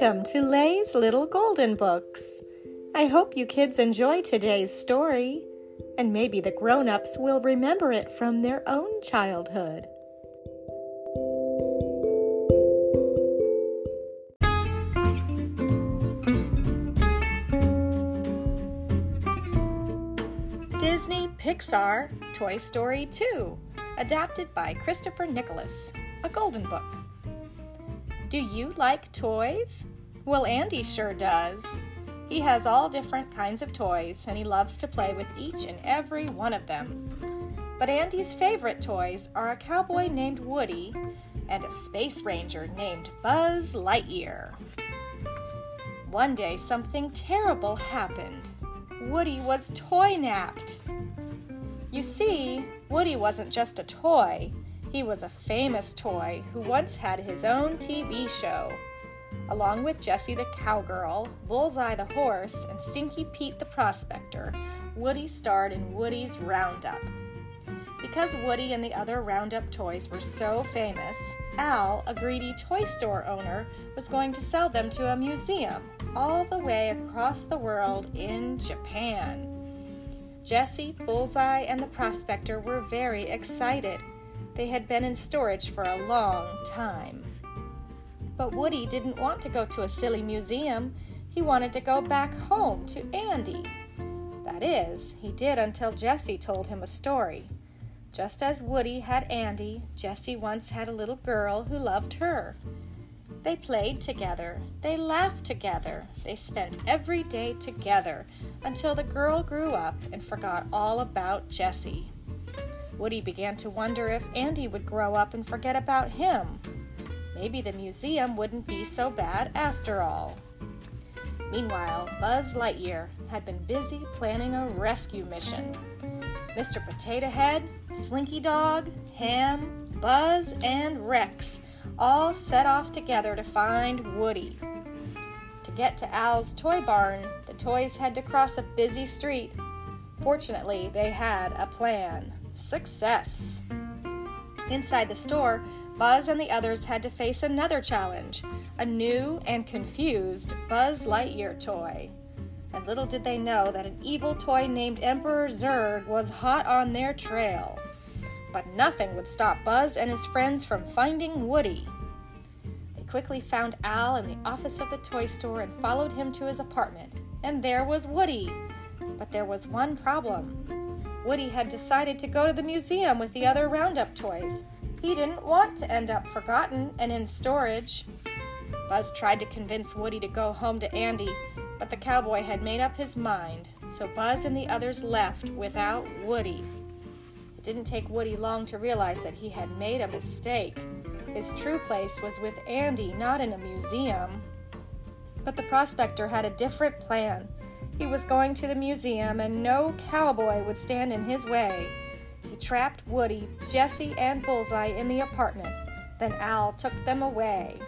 Welcome to Lay's Little Golden Books. I hope you kids enjoy today's story, and maybe the grown ups will remember it from their own childhood. Disney Pixar Toy Story 2, adapted by Christopher Nicholas, a golden book. Do you like toys? Well, Andy sure does. He has all different kinds of toys and he loves to play with each and every one of them. But Andy's favorite toys are a cowboy named Woody and a space ranger named Buzz Lightyear. One day, something terrible happened. Woody was toy napped. You see, Woody wasn't just a toy, he was a famous toy who once had his own TV show. Along with Jessie the cowgirl, Bullseye the horse, and Stinky Pete the prospector, Woody starred in Woody's Roundup. Because Woody and the other Roundup toys were so famous, Al, a greedy toy store owner, was going to sell them to a museum all the way across the world in Japan. Jessie, Bullseye, and the prospector were very excited. They had been in storage for a long time. But Woody didn't want to go to a silly museum. He wanted to go back home to Andy. That is, he did until Jessie told him a story. Just as Woody had Andy, Jessie once had a little girl who loved her. They played together, they laughed together, they spent every day together until the girl grew up and forgot all about Jessie. Woody began to wonder if Andy would grow up and forget about him. Maybe the museum wouldn't be so bad after all. Meanwhile, Buzz Lightyear had been busy planning a rescue mission. Mr. Potato Head, Slinky Dog, Hamm, Buzz, and Rex all set off together to find Woody. To get to Al's toy barn, the toys had to cross a busy street. Fortunately, they had a plan. Success! Inside the store, Buzz and the others had to face another challenge a new and confused Buzz Lightyear toy. And little did they know that an evil toy named Emperor Zurg was hot on their trail. But nothing would stop Buzz and his friends from finding Woody. They quickly found Al in the office of the toy store and followed him to his apartment. And there was Woody. But there was one problem. Woody had decided to go to the museum with the other Roundup toys. He didn't want to end up forgotten and in storage. Buzz tried to convince Woody to go home to Andy, but the cowboy had made up his mind, so Buzz and the others left without Woody. It didn't take Woody long to realize that he had made a mistake. His true place was with Andy, not in a museum. But the prospector had a different plan. He was going to the museum, and no cowboy would stand in his way. He trapped Woody, Jessie, and Bullseye in the apartment. Then Al took them away.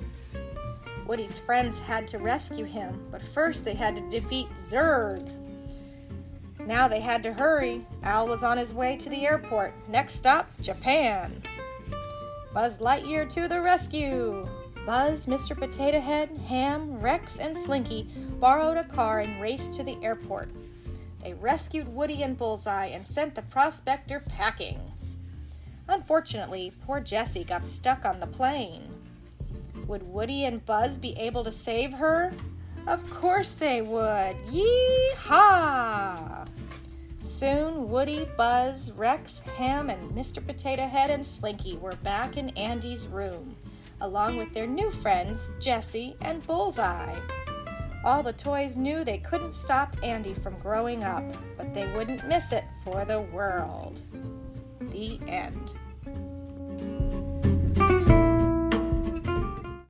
Woody's friends had to rescue him, but first they had to defeat Zurg. Now they had to hurry. Al was on his way to the airport. Next stop, Japan. Buzz Lightyear to the rescue! Buzz, Mr. Potato Head, Hamm, Rex, and Slinky borrowed a car and raced to the airport. They rescued Woody and Bullseye and sent the prospector packing. Unfortunately, poor Jessie got stuck on the plane. Would Woody and Buzz be able to save her? Of course they would! Yee-haw! Soon, Woody, Buzz, Rex, Hamm, and Mr. Potato Head and Slinky were back in Andy's room along with their new friends, Jessie and Bullseye. All the toys knew they couldn't stop Andy from growing up, but they wouldn't miss it for the world. The end.